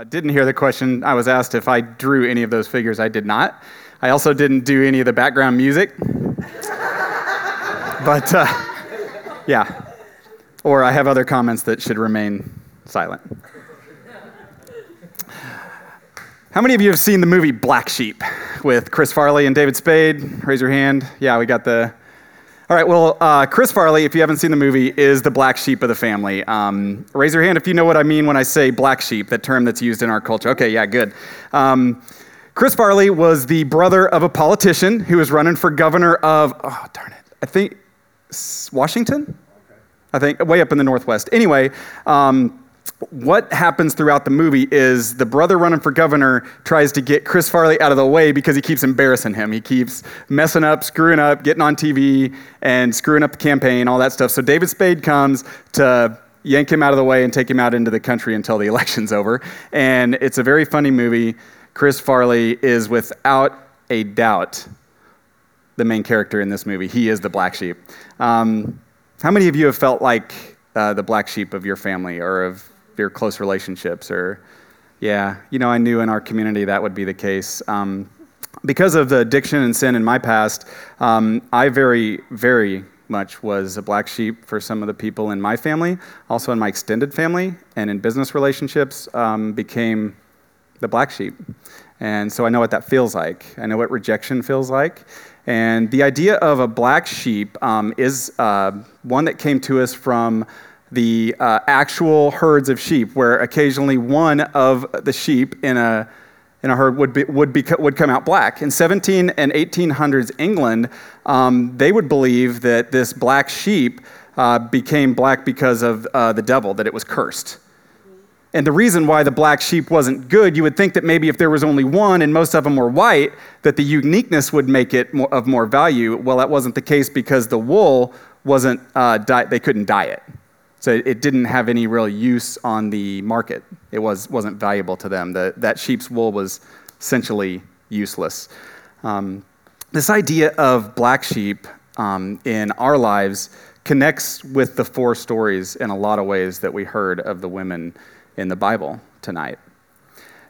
uh, didn't hear the question, I was asked if I drew any of those figures. I did not. I also didn't do any of the background music. but uh, yeah. Or I have other comments that should remain silent. How many of you have seen the movie Black Sheep with Chris Farley and David Spade? Raise your hand. Yeah, we got the all right, well, uh, Chris Farley, if you haven't seen the movie, is the black sheep of the family. Um, raise your hand if you know what I mean when I say black sheep, that term that's used in our culture. Okay, yeah, good. Um, Chris Farley was the brother of a politician who was running for governor of, oh, darn it, I think Washington? I think, way up in the Northwest. Anyway, um, what happens throughout the movie is the brother running for governor tries to get Chris Farley out of the way because he keeps embarrassing him. He keeps messing up, screwing up, getting on TV, and screwing up the campaign, all that stuff. So David Spade comes to yank him out of the way and take him out into the country until the election's over. And it's a very funny movie. Chris Farley is without a doubt the main character in this movie. He is the black sheep. Um, how many of you have felt like uh, the black sheep of your family or of your close relationships or yeah you know i knew in our community that would be the case. Um, because of the addiction and sin in my past um, i very very much was a black sheep for some of the people in my family. Also in my extended family and in business relationships um, became the black sheep. And so i know what that feels like. I know what rejection feels like. And the idea of a black sheep um, is uh, one that came to us from the uh, actual herds of sheep, where occasionally one of the sheep in a, in a herd would, be, would, be, would come out black. In 17 and 1800s England, um, they would believe that this black sheep uh, became black because of uh, the devil, that it was cursed. And the reason why the black sheep wasn't good, you would think that maybe if there was only one and most of them were white, that the uniqueness would make it more, of more value. Well, that wasn't the case because the wool wasn't, uh, they couldn't dye it. So it didn't have any real use on the market. It was, wasn't valuable to them. The, that sheep's wool was essentially useless. Um, this idea of black sheep um, in our lives connects with the four stories in a lot of ways that we heard of the women in the Bible tonight.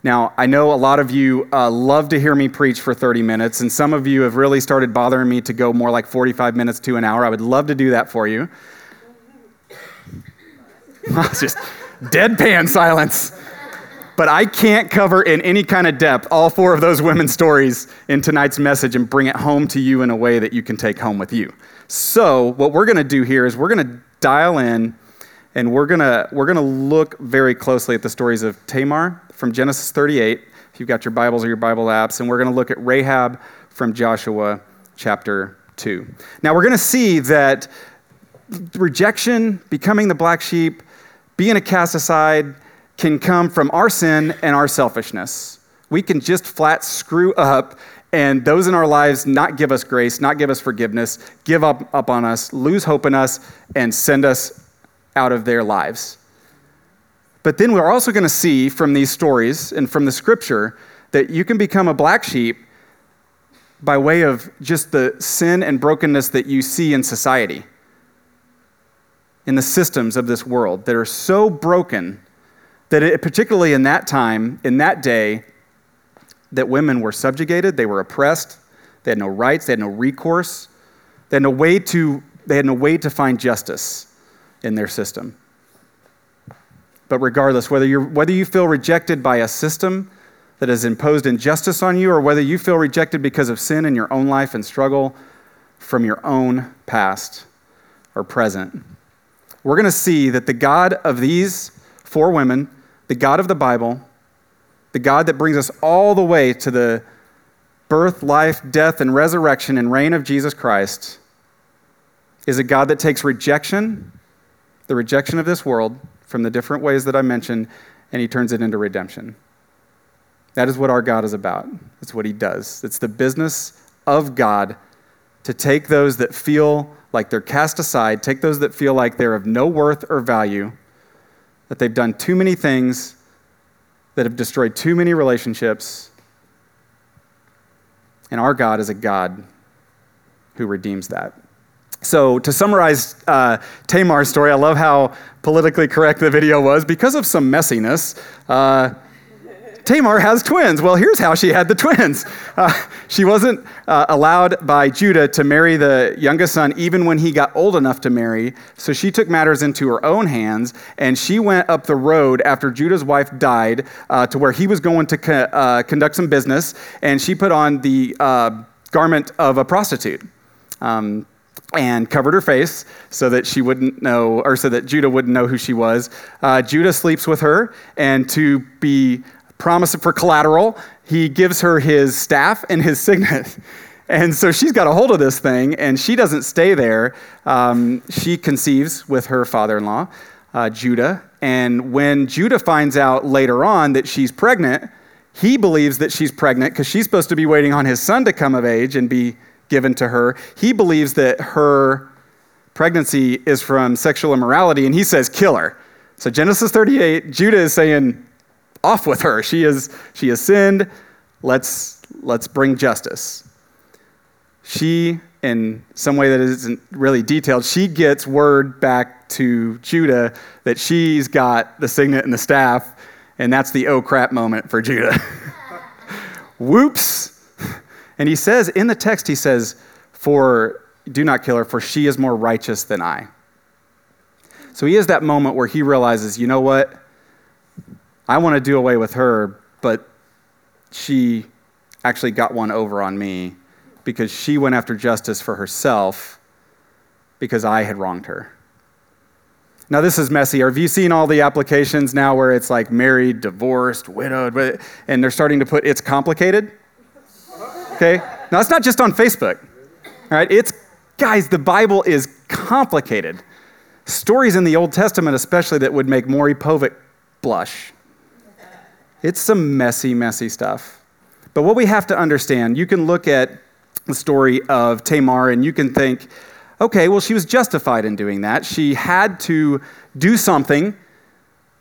Now, I know a lot of you uh, love to hear me preach for 30 minutes, and some of you have really started bothering me to go more like 45 minutes to an hour. I would love to do that for you. it's just deadpan silence. But I can't cover in any kind of depth all four of those women's stories in tonight's message and bring it home to you in a way that you can take home with you. So, what we're going to do here is we're going to dial in and we're going to we're going to look very closely at the stories of Tamar from Genesis 38, if you've got your Bibles or your Bible apps, and we're going to look at Rahab from Joshua chapter 2. Now, we're going to see that rejection, becoming the black sheep, being a cast aside can come from our sin and our selfishness. We can just flat screw up and those in our lives not give us grace, not give us forgiveness, give up, up on us, lose hope in us, and send us out of their lives. But then we're also going to see from these stories and from the scripture that you can become a black sheep by way of just the sin and brokenness that you see in society in the systems of this world that are so broken that, it, particularly in that time, in that day, that women were subjugated, they were oppressed, they had no rights, they had no recourse, they had no way to, they had no way to find justice in their system. But regardless, whether, you're, whether you feel rejected by a system that has imposed injustice on you, or whether you feel rejected because of sin in your own life and struggle from your own past or present, we're going to see that the God of these four women, the God of the Bible, the God that brings us all the way to the birth, life, death, and resurrection and reign of Jesus Christ, is a God that takes rejection, the rejection of this world, from the different ways that I mentioned, and he turns it into redemption. That is what our God is about. It's what he does. It's the business of God to take those that feel like they're cast aside, take those that feel like they're of no worth or value, that they've done too many things, that have destroyed too many relationships. And our God is a God who redeems that. So, to summarize uh, Tamar's story, I love how politically correct the video was. Because of some messiness, uh, Tamar has twins. Well, here's how she had the twins. Uh, she wasn't uh, allowed by Judah to marry the youngest son even when he got old enough to marry. So she took matters into her own hands and she went up the road after Judah's wife died uh, to where he was going to co- uh, conduct some business. And she put on the uh, garment of a prostitute. Um, and covered her face so that she wouldn't know, or so that Judah wouldn't know who she was. Uh, Judah sleeps with her, and to be promise for collateral, he gives her his staff and his signet. And so she's got a hold of this thing, and she doesn't stay there. Um, she conceives with her father in law, uh, Judah. And when Judah finds out later on that she's pregnant, he believes that she's pregnant because she's supposed to be waiting on his son to come of age and be given to her. He believes that her pregnancy is from sexual immorality, and he says, kill her. So Genesis 38, Judah is saying, off with her. She is she has sinned. Let's let's bring justice. She, in some way that isn't really detailed, she gets word back to Judah that she's got the signet and the staff, and that's the oh crap moment for Judah. Whoops. And he says in the text, he says, For do not kill her, for she is more righteous than I. So he has that moment where he realizes, you know what? I want to do away with her, but she actually got one over on me because she went after justice for herself because I had wronged her. Now, this is messy. Have you seen all the applications now where it's like married, divorced, widowed, and they're starting to put it's complicated? Okay? Now, it's not just on Facebook. All right? It's, guys, the Bible is complicated. Stories in the Old Testament, especially, that would make Maury Povich blush. It's some messy, messy stuff. But what we have to understand, you can look at the story of Tamar and you can think, okay, well, she was justified in doing that. She had to do something.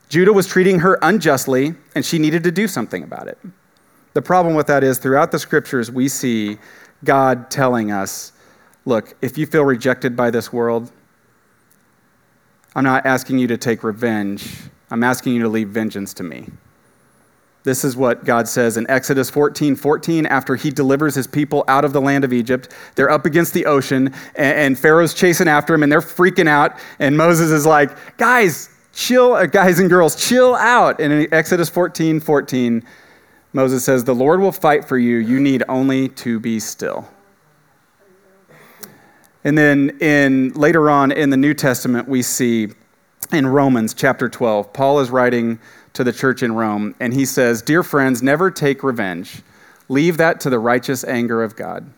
Judah was treating her unjustly, and she needed to do something about it. The problem with that is throughout the scriptures, we see God telling us, look, if you feel rejected by this world, I'm not asking you to take revenge. I'm asking you to leave vengeance to me. This is what God says in Exodus 14 14, after he delivers his people out of the land of Egypt. They're up against the ocean, and, Pharaoh's chasing after him, and they're freaking out. And Moses is like, Guys, chill, uh, guys and girls, chill out. And in Exodus 14 14, Moses says, The Lord will fight for you. You need only to be still. And then in later on in the New Testament, we see in Romans chapter 12, Paul is writing to the church in Rome, and he says, Dear friends, never take revenge. Leave that to the righteous anger of God.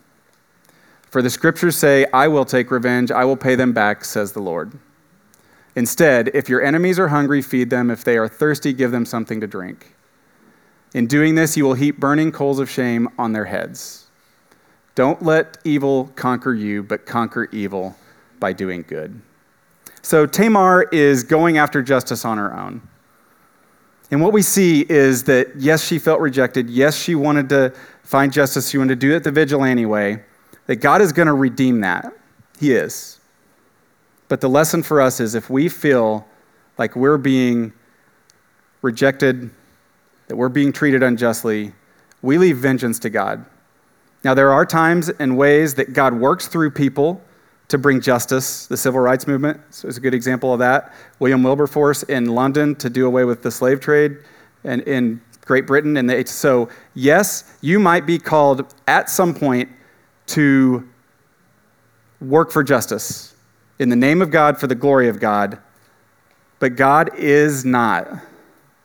For the scriptures say, I will take revenge, I will pay them back, says the Lord. Instead, if your enemies are hungry, feed them. If they are thirsty, give them something to drink. In doing this, you will heap burning coals of shame on their heads. Don't let evil conquer you, but conquer evil by doing good. So Tamar is going after justice on her own. And what we see is that, yes, she felt rejected. Yes, she wanted to find justice. She wanted to do it the vigilante way. That God is going to redeem that. He is. But the lesson for us is if we feel like we're being rejected, that we're being treated unjustly, we leave vengeance to God. Now, there are times and ways that God works through people to bring justice. The civil rights movement is a good example of that. William Wilberforce in London to do away with the slave trade and in Great Britain. And they, so, yes, you might be called at some point to work for justice in the name of God for the glory of God. But God is not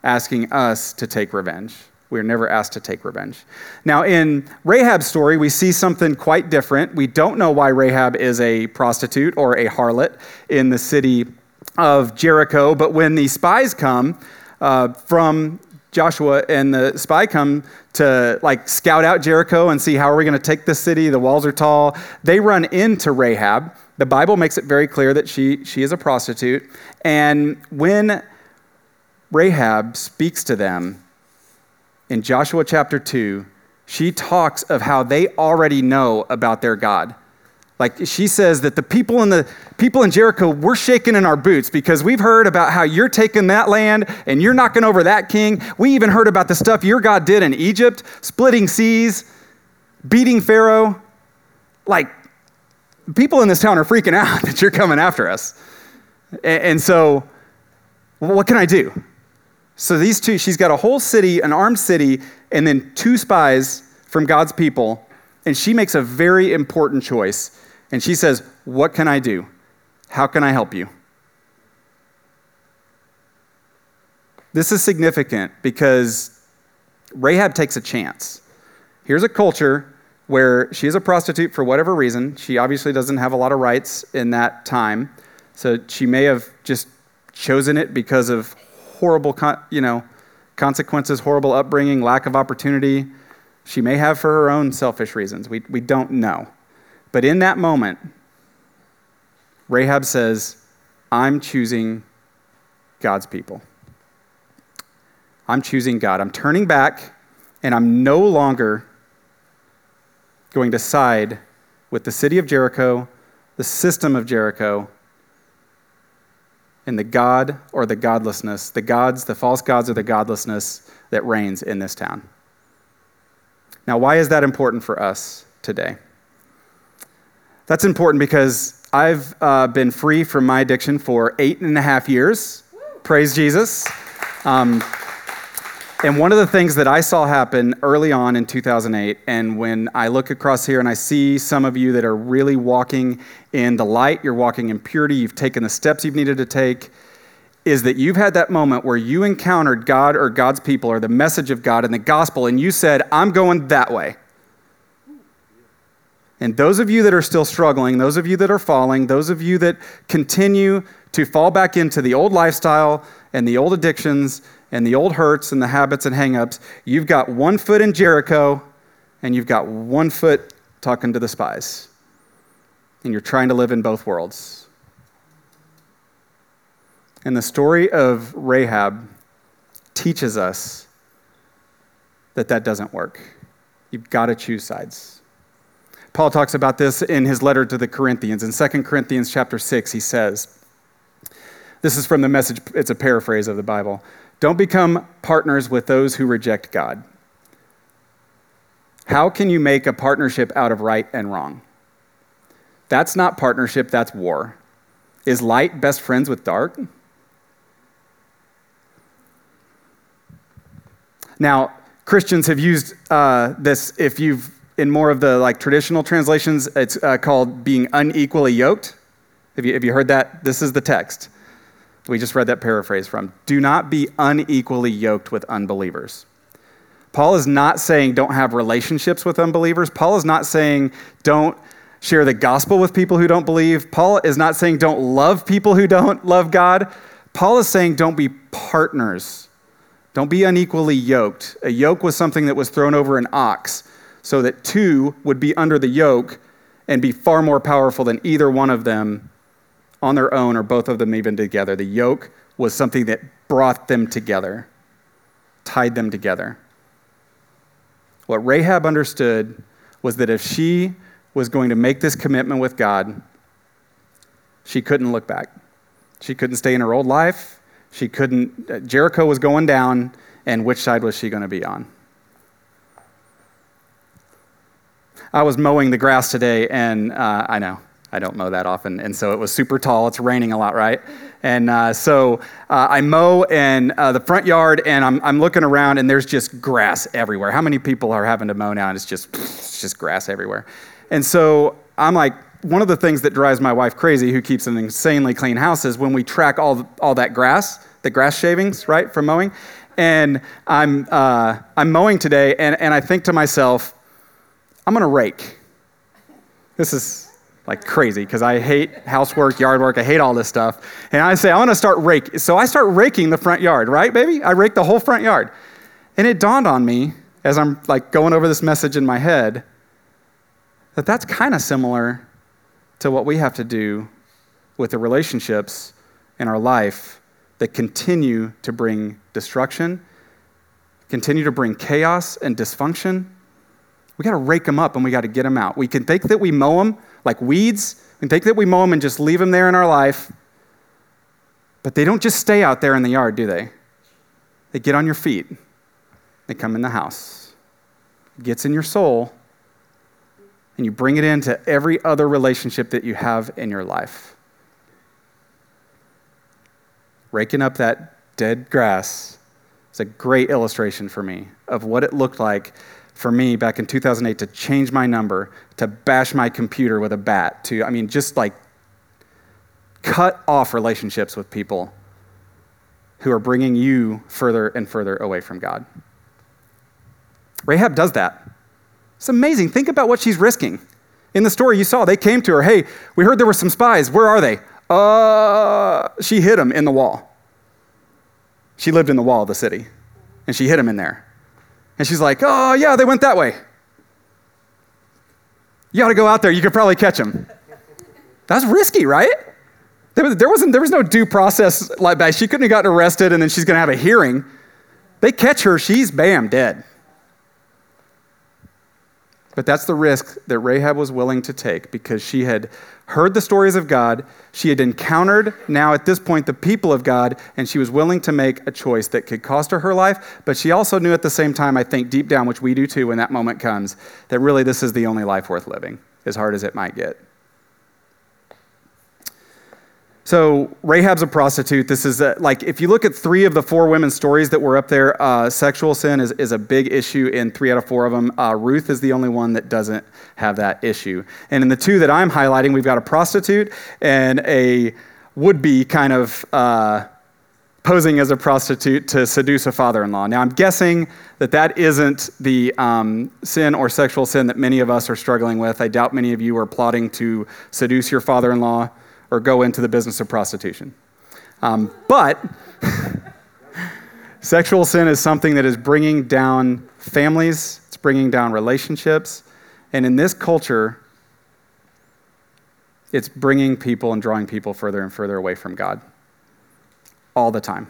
asking us to take revenge. We are never asked to take revenge. Now, in Rahab's story, we see something quite different. We don't know why Rahab is a prostitute or a harlot in the city of Jericho, but when the spies come uh, from Joshua and the spy come to like scout out Jericho and see how are we going to take this city, the walls are tall, they run into Rahab. The Bible makes it very clear that she, she is a prostitute. And when Rahab speaks to them, in Joshua chapter 2, she talks of how they already know about their God. Like she says that the people in the people in Jericho, we're shaking in our boots because we've heard about how you're taking that land and you're knocking over that king. We even heard about the stuff your God did in Egypt, splitting seas, beating Pharaoh. Like people in this town are freaking out that you're coming after us. And so, what can I do? So these two, she's got a whole city, an armed city, and then two spies from God's people, and she makes a very important choice. And she says, What can I do? How can I help you? This is significant because Rahab takes a chance. Here's a culture where she is a prostitute for whatever reason. She obviously doesn't have a lot of rights in that time. So she may have just chosen it because of horrible, you know, consequences, horrible upbringing, lack of opportunity. She may have for her own selfish reasons. We, we don't know. But in that moment, Rahab says, I'm choosing God's people. I'm choosing God. I'm turning back, and I'm no longer going to side with the city of Jericho, the system of Jericho, and the God or the godlessness, the gods, the false gods or the godlessness that reigns in this town. Now, why is that important for us today? That's important because I've uh, been free from my addiction for eight and a half years. Praise Jesus. Um, and one of the things that I saw happen early on in 2008, and when I look across here and I see some of you that are really walking in the light, you're walking in purity, you've taken the steps you've needed to take, is that you've had that moment where you encountered God or God's people or the message of God and the gospel, and you said, I'm going that way. And those of you that are still struggling, those of you that are falling, those of you that continue to fall back into the old lifestyle and the old addictions and the old hurts and the habits and hangups, you've got one foot in Jericho and you've got one foot talking to the spies. And you're trying to live in both worlds. And the story of Rahab teaches us that that doesn't work. You've got to choose sides. Paul talks about this in his letter to the Corinthians. In 2 Corinthians chapter 6, he says, This is from the message, it's a paraphrase of the Bible. Don't become partners with those who reject God. How can you make a partnership out of right and wrong? That's not partnership, that's war. Is light best friends with dark? Now, Christians have used uh, this, if you've, in more of the like traditional translations, it's uh, called being unequally yoked. Have you, have you heard that? This is the text. We just read that paraphrase from. Do not be unequally yoked with unbelievers. Paul is not saying don't have relationships with unbelievers. Paul is not saying don't share the gospel with people who don't believe. Paul is not saying don't love people who don't love God. Paul is saying don't be partners. Don't be unequally yoked. A yoke was something that was thrown over an ox so that two would be under the yoke and be far more powerful than either one of them on their own or both of them even together. The yoke was something that brought them together, tied them together. What Rahab understood was that if she was going to make this commitment with God, she couldn't look back. She couldn't stay in her old life. She couldn't, Jericho was going down, and which side was she going to be on? I was mowing the grass today, and uh, I know, I don't mow that often, and so it was super tall. It's raining a lot, right? And uh, so uh, I mow in uh, the front yard, and I'm, I'm looking around, and there's just grass everywhere. How many people are having to mow now, and it's just it's just grass everywhere? And so I'm like, one of the things that drives my wife crazy, who keeps an insanely clean house, is when we track all all that grass, the grass shavings, right, from mowing. And I'm uh, I'm mowing today, and, and I think to myself, I'm gonna rake. This is like crazy because I hate housework, yard work, I hate all this stuff. And I say, I want to start raking. So I start raking the front yard, right, baby? I rake the whole front yard. And it dawned on me as I'm like going over this message in my head that that's kind of similar to what we have to do with the relationships in our life that continue to bring destruction, continue to bring chaos and dysfunction. We got to rake them up and we got to get them out. We can think that we mow them like weeds. We can think that we mow them and just leave them there in our life. But they don't just stay out there in the yard, do they? They get on your feet, they come in the house, it gets in your soul, and you bring it into every other relationship that you have in your life. Raking up that dead grass is a great illustration for me of what it looked like for me back in 2008 to change my number, to bash my computer with a bat, to, I mean, just like cut off relationships with people who are bringing you further and further away from God. Rahab does that. It's amazing. Think about what she's risking. In the story you saw, they came to her, hey, we heard there were some spies. Where are they? Uh, she hid them in the wall. She lived in the wall of the city, and she hid them in there. And she's like, oh, yeah, they went that way. You ought to go out there. You could probably catch them. That's risky, right? There, wasn't, there was no due process like that. She couldn't have gotten arrested and then she's going to have a hearing. They catch her, she's bam, dead. But that's the risk that Rahab was willing to take because she had heard the stories of God. She had encountered now at this point the people of God, and she was willing to make a choice that could cost her her life. But she also knew at the same time, I think deep down, which we do too when that moment comes, that really this is the only life worth living, as hard as it might get. So Rahab's a prostitute. This is a, like if you look at three of the four women's stories that were up there, uh, sexual sin is, is a big issue in three out of four of them. Uh, Ruth is the only one that doesn't have that issue. And in the two that I'm highlighting, we've got a prostitute and a would-be kind of uh, posing as a prostitute to seduce a father-in-law. Now I'm guessing that that isn't the um, sin or sexual sin that many of us are struggling with. I doubt many of you are plotting to seduce your father-in-law or go into the business of prostitution. Um, but sexual sin is something that is bringing down families, it's bringing down relationships, and in this culture, it's bringing people and drawing people further and further away from God all the time.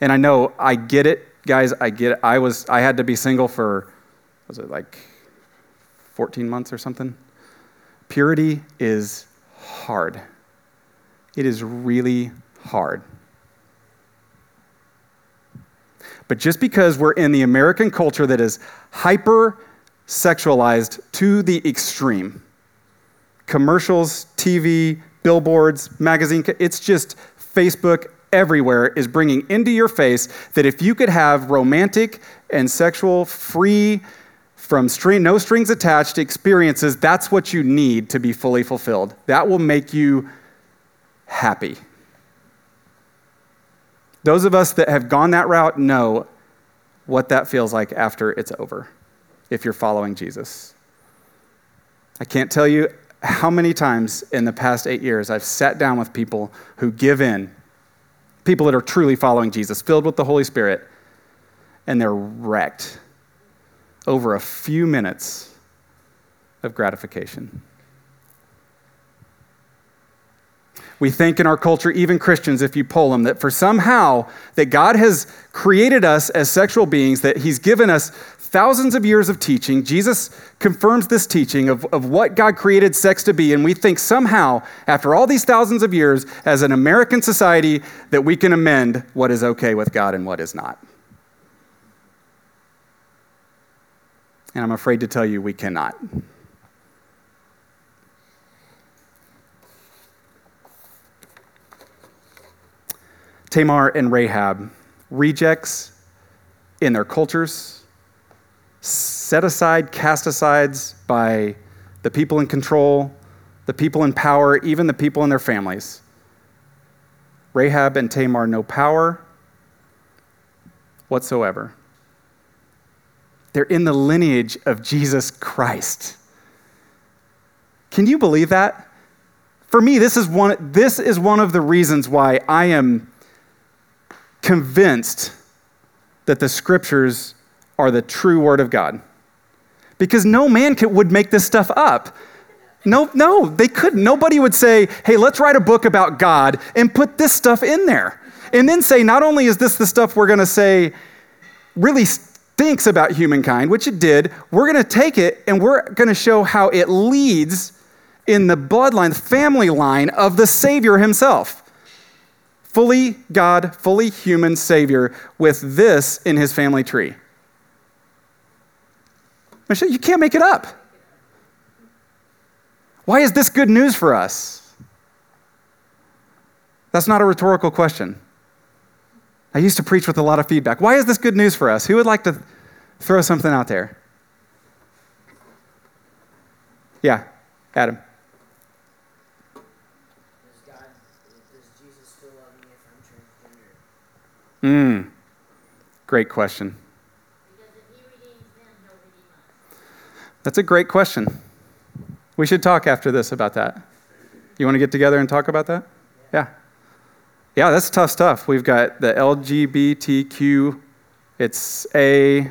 And I know I get it, guys, I get it. I was I had to be single for was it like 14 months or something? Purity is hard. It is really hard. But just because we're in the American culture that is hyper sexualized to the extreme, commercials, TV, billboards, magazine, it's just Facebook everywhere is bringing into your face that if you could have romantic and sexual free from string, no strings attached experiences, that's what you need to be fully fulfilled. That will make you happy. Those of us that have gone that route know what that feels like after it's over, if you're following Jesus. I can't tell you how many times in the past eight years I've sat down with people who give in, people that are truly following Jesus, filled with the Holy Spirit, and they're wrecked over a few minutes of gratification. We think in our culture, even Christians, if you poll them, that for somehow that God has created us as sexual beings, that He's given us thousands of years of teaching. Jesus confirms this teaching of, of what God created sex to be, and we think somehow, after all these thousands of years, as an American society, that we can amend what is okay with God and what is not. And I'm afraid to tell you we cannot. Tamar and Rahab, rejects in their cultures, set aside, cast aside by the people in control, the people in power, even the people in their families. Rahab and Tamar no power whatsoever. They're in the lineage of Jesus Christ. Can you believe that? For me, this is one, this is one of the reasons why I am convinced that the scriptures are the true word of God. Because no man could, would make this stuff up. No, no, they couldn't. Nobody would say, hey, let's write a book about God and put this stuff in there. And then say, not only is this the stuff we're going to say really stinks about humankind, which it did, we're going to take it and we're going to show how it leads in the bloodline, the family line of the Savior himself. Fully God, fully human Savior with this in his family tree. Michelle, you can't make it up. Why is this good news for us? That's not a rhetorical question. I used to preach with a lot of feedback. Why is this good news for us? Who would like to throw something out there? Yeah, Adam. Mm, great question. That's a great question. We should talk after this about that. You want to get together and talk about that? Yeah. Yeah, that's tough stuff. We've got the LGBTQ, it's A.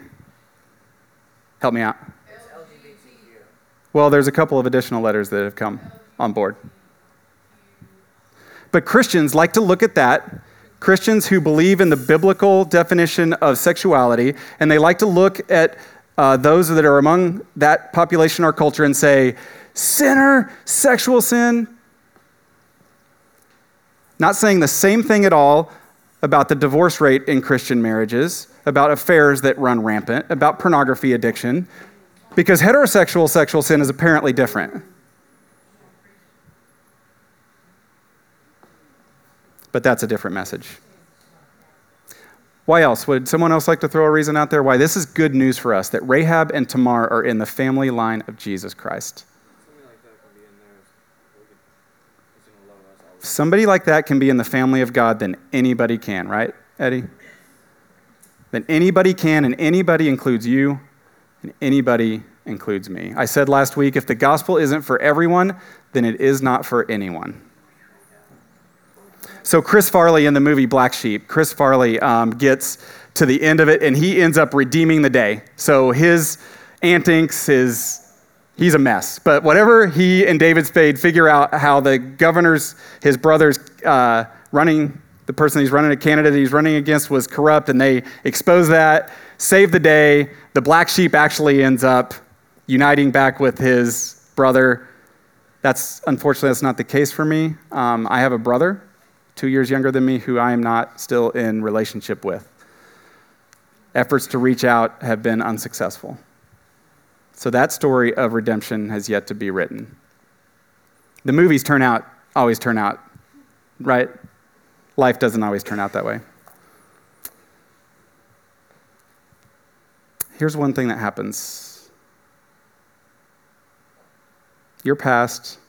Help me out. Well, there's a couple of additional letters that have come on board. But Christians like to look at that. Christians who believe in the biblical definition of sexuality, and they like to look at uh, those that are among that population or culture and say, sinner, sexual sin. Not saying the same thing at all about the divorce rate in Christian marriages, about affairs that run rampant, about pornography addiction, because heterosexual sexual sin is apparently different. But that's a different message. Why else? Would someone else like to throw a reason out there why this is good news for us that Rahab and Tamar are in the family line of Jesus Christ? Somebody like that can be in the family of God, then anybody can, right, Eddie? Then anybody can, and anybody includes you, and anybody includes me. I said last week if the gospel isn't for everyone, then it is not for anyone. So, Chris Farley in the movie Black Sheep, Chris Farley um, gets to the end of it and he ends up redeeming the day. So, his antics, his he's a mess. But whatever he and David Spade figure out how the governor's, his brother's uh, running, the person he's running, a candidate he's running against was corrupt, and they expose that, save the day. The black sheep actually ends up uniting back with his brother. That's unfortunately that's not the case for me. Um, I have a brother two years younger than me, who I am not still in relationship with. Efforts to reach out have been unsuccessful. So that story of redemption has yet to be written. The movies turn out, always turn out, right? Life doesn't always turn out that way. Here's one thing that happens your past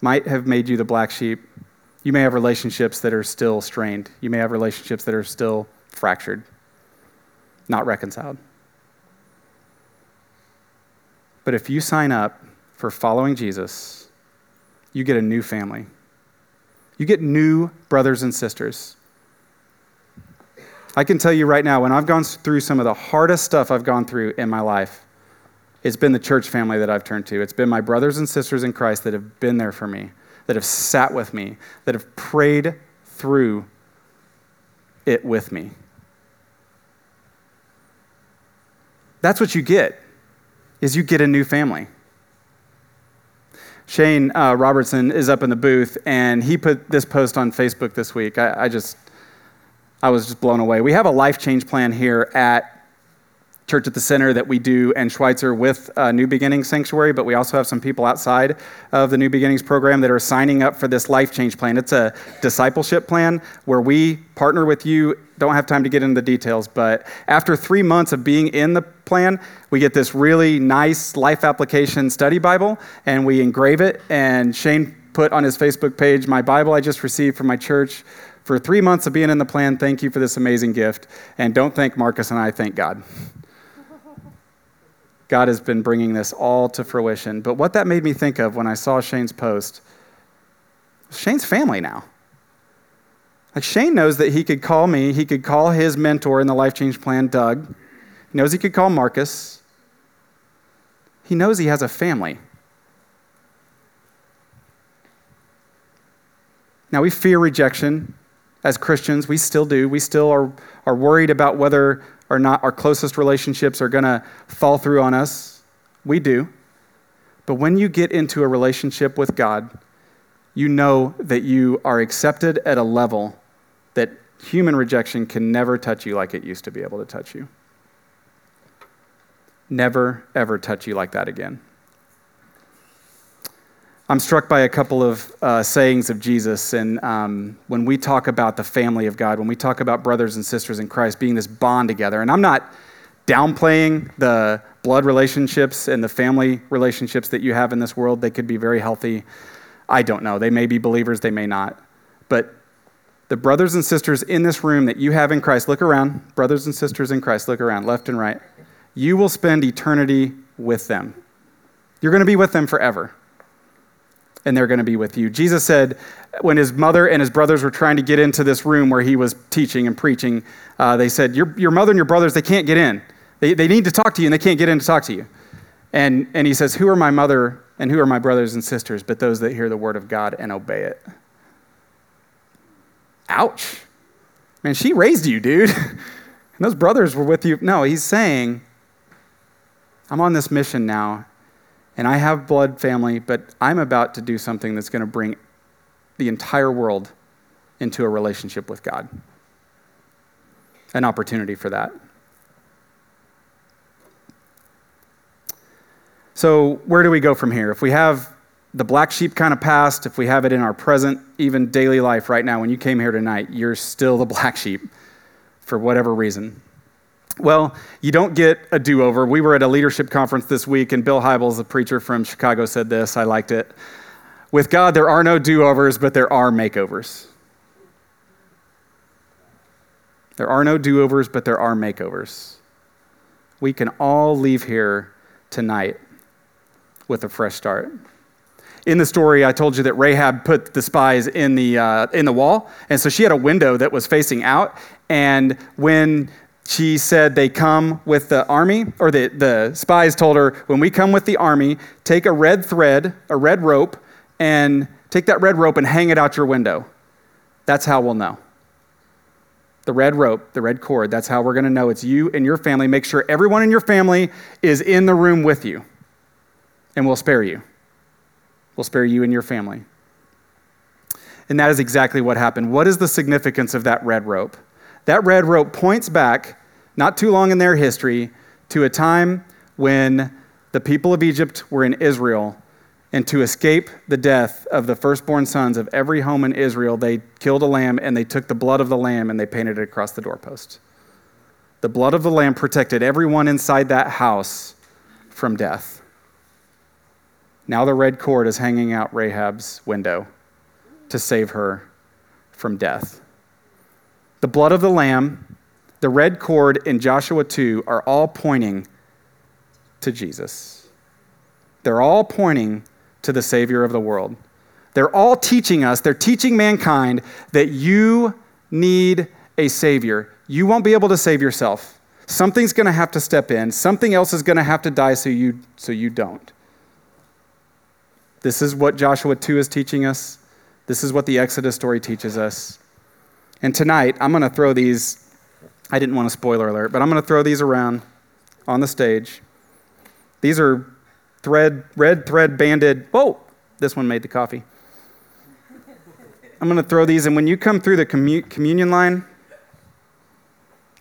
might have made you the black sheep, you may have relationships that are still strained. You may have relationships that are still fractured, not reconciled. But if you sign up for following Jesus, you get a new family. You get new brothers and sisters. I can tell you right now, when I've gone through some of the hardest stuff I've gone through in my life, it's been the church family that I've turned to. It's been my brothers and sisters in Christ that have been there for me that have sat with me, that have prayed through it with me. That's what you get, is you get a new family. Shane uh, Robertson is up in the booth, and he put this post on Facebook this week. I, I just, I was just blown away. We have a life change plan here at Church at the Center that we do and Schweitzer with uh, New Beginnings Sanctuary, but we also have some people outside of the New Beginnings program that are signing up for this life change plan. It's a discipleship plan where we partner with you. Don't have time to get into the details, but after three months of being in the plan, we get this really nice life application study Bible and we engrave it. And Shane put on his Facebook page my Bible I just received from my church for three months of being in the plan. Thank you for this amazing gift. And don't thank Marcus and I, thank God. God has been bringing this all to fruition. But what that made me think of when I saw Shane's post, Shane's family now. Like Shane knows that he could call me, he could call his mentor in the life change plan, Doug. He knows he could call Marcus. He knows he has a family. Now, we fear rejection as Christians. We still do. We still are, are worried about whether or not our closest relationships are going to fall through on us. We do. But when you get into a relationship with God, you know that you are accepted at a level that human rejection can never touch you like it used to be able to touch you. Never, ever touch you like that again. I'm struck by a couple of uh, sayings of Jesus. And um, when we talk about the family of God, when we talk about brothers and sisters in Christ being this bond together, and I'm not downplaying the blood relationships and the family relationships that you have in this world, they could be very healthy. I don't know. They may be believers, they may not. But the brothers and sisters in this room that you have in Christ, look around. Brothers and sisters in Christ, look around, left and right. You will spend eternity with them. You're going to be with them forever and they're going to be with you. Jesus said when his mother and his brothers were trying to get into this room where he was teaching and preaching, uh, they said, your, your mother and your brothers, they can't get in. They, they need to talk to you and they can't get in to talk to you. And, and he says, Who are my mother and who are my brothers and sisters but those that hear the word of God and obey it? Ouch. Man, she raised you, dude. and those brothers were with you. No, he's saying, I'm on this mission now and I have blood family, but I'm about to do something that's going to bring the entire world into a relationship with God. An opportunity for that. So, where do we go from here? If we have the black sheep kind of past, if we have it in our present, even daily life right now, when you came here tonight, you're still the black sheep for whatever reason. Well, you don't get a do over. We were at a leadership conference this week, and Bill Hybels, a preacher from Chicago, said this. I liked it. With God, there are no do overs, but there are makeovers. There are no do overs, but there are makeovers. We can all leave here tonight with a fresh start. In the story, I told you that Rahab put the spies in the, uh, in the wall, and so she had a window that was facing out. And when she said they come with the army, or the, the spies told her, when we come with the army, take a red thread, a red rope, and take that red rope and hang it out your window. That's how we'll know. The red rope, the red cord, that's how we're going to know it's you and your family. Make sure everyone in your family is in the room with you, and we'll spare you. We'll spare you and your family. And that is exactly what happened. What is the significance of that red rope? That red rope points back, not too long in their history, to a time when the people of Egypt were in Israel. And to escape the death of the firstborn sons of every home in Israel, they killed a lamb and they took the blood of the lamb and they painted it across the doorpost. The blood of the lamb protected everyone inside that house from death. Now the red cord is hanging out Rahab's window to save her from death. The blood of the Lamb, the red cord in Joshua 2 are all pointing to Jesus. They're all pointing to the Savior of the world. They're all teaching us, they're teaching mankind that you need a Savior. You won't be able to save yourself. Something's going to have to step in, something else is going to have to die so you, so you don't. This is what Joshua 2 is teaching us. This is what the Exodus story teaches us. And tonight, I'm going to throw these, I didn't want a spoiler alert, but I'm going to throw these around on the stage. These are thread, red thread banded, whoa, this one made the coffee. I'm going to throw these, and when you come through the commu- communion line,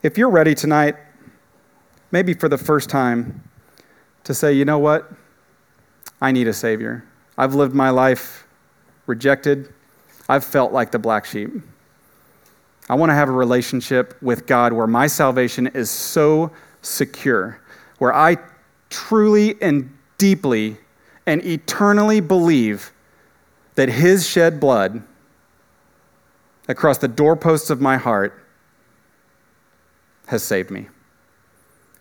if you're ready tonight, maybe for the first time, to say, you know what? I need a Savior. I've lived my life rejected. I've felt like the black sheep. I want to have a relationship with God where my salvation is so secure, where I truly and deeply and eternally believe that His shed blood across the doorposts of my heart has saved me.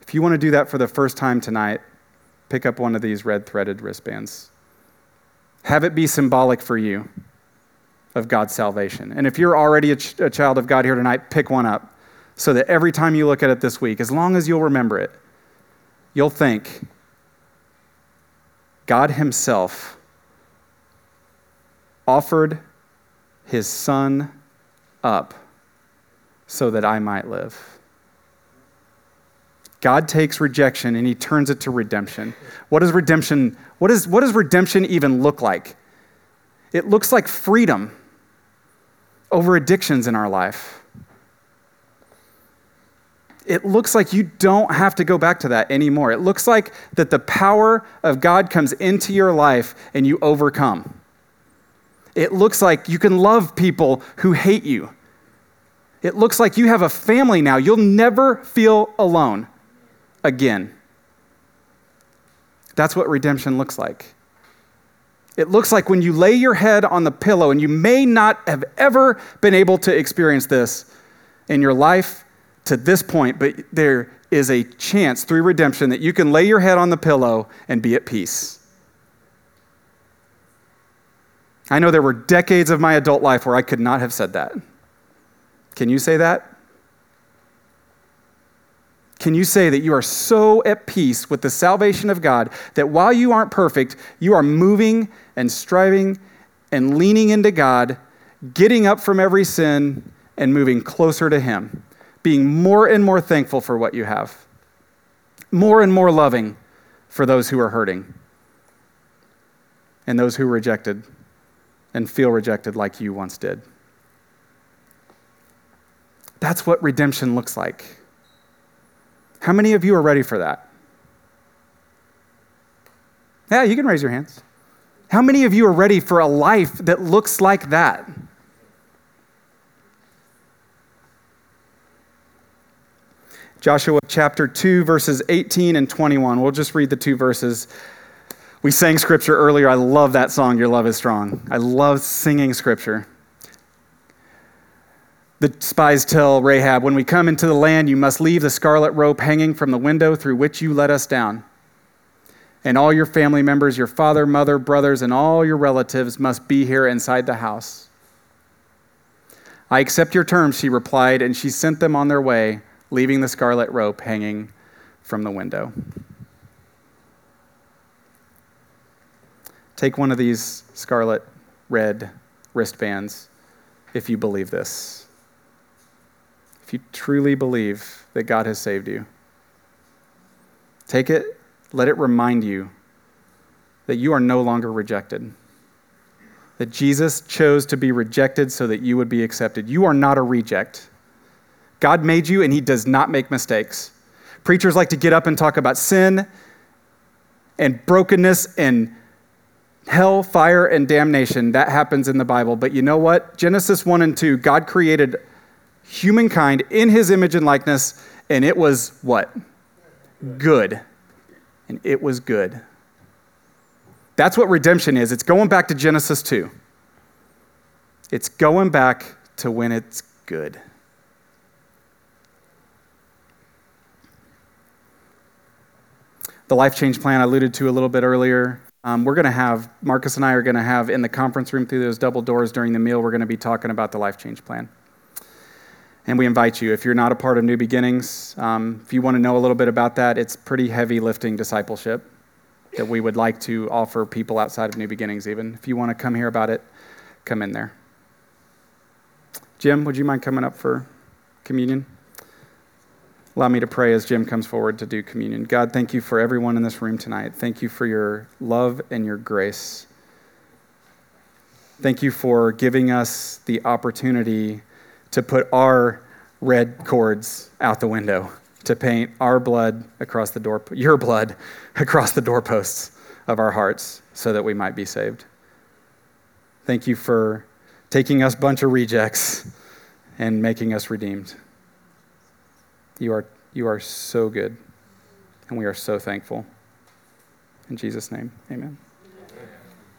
If you want to do that for the first time tonight, pick up one of these red threaded wristbands. Have it be symbolic for you of God's salvation. And if you're already a, ch- a child of God here tonight, pick one up so that every time you look at it this week, as long as you'll remember it, you'll think God Himself offered His Son up so that I might live. God takes rejection and he turns it to redemption. What does redemption what, is, what does redemption even look like? It looks like freedom over addictions in our life. It looks like you don't have to go back to that anymore. It looks like that the power of God comes into your life and you overcome. It looks like you can love people who hate you. It looks like you have a family now. You'll never feel alone again. That's what redemption looks like. It looks like when you lay your head on the pillow, and you may not have ever been able to experience this in your life to this point, but there is a chance through redemption that you can lay your head on the pillow and be at peace. I know there were decades of my adult life where I could not have said that. Can you say that? Can you say that you are so at peace with the salvation of God that while you aren't perfect, you are moving and striving and leaning into God, getting up from every sin and moving closer to Him, being more and more thankful for what you have, more and more loving for those who are hurting and those who rejected and feel rejected like you once did? That's what redemption looks like. How many of you are ready for that? Yeah, you can raise your hands. How many of you are ready for a life that looks like that? Joshua chapter 2, verses 18 and 21. We'll just read the two verses. We sang scripture earlier. I love that song, Your Love is Strong. I love singing scripture. The spies tell Rahab, When we come into the land, you must leave the scarlet rope hanging from the window through which you let us down. And all your family members, your father, mother, brothers, and all your relatives must be here inside the house. I accept your terms, she replied, and she sent them on their way, leaving the scarlet rope hanging from the window. Take one of these scarlet red wristbands if you believe this if you truly believe that God has saved you. Take it, let it remind you that you are no longer rejected. That Jesus chose to be rejected so that you would be accepted. You are not a reject. God made you and He does not make mistakes. Preachers like to get up and talk about sin and brokenness and hell, fire, and damnation. That happens in the Bible. But you know what? Genesis 1 and 2, God created humankind in his image and likeness, and it was what? Good. And it was good. That's what redemption is. It's going back to Genesis 2. It's going back to when it's good. The life change plan I alluded to a little bit earlier. Um, we're going to have, Marcus and I are going to have in the conference room through those double doors during the meal, we're going to be talking about the life change plan. And we invite you, if you're not a part of New Beginnings, um, if you want to know a little bit about that, it's pretty heavy lifting discipleship that we would like to offer people outside of New Beginnings, even. If you want to come hear about it, come in there. Jim, would you mind coming up for communion? Allow me to pray as Jim comes forward to do communion. God, thank you for everyone in this room tonight. Thank you for your love and your grace. Thank you for giving us the opportunity to put our red cords out the window, to paint our blood across the door, your blood across the doorposts of our hearts so that we might be saved. Thank you for taking us bunch of rejects and making us redeemed. You are, you are so good, and we are so thankful. In Jesus' name, amen.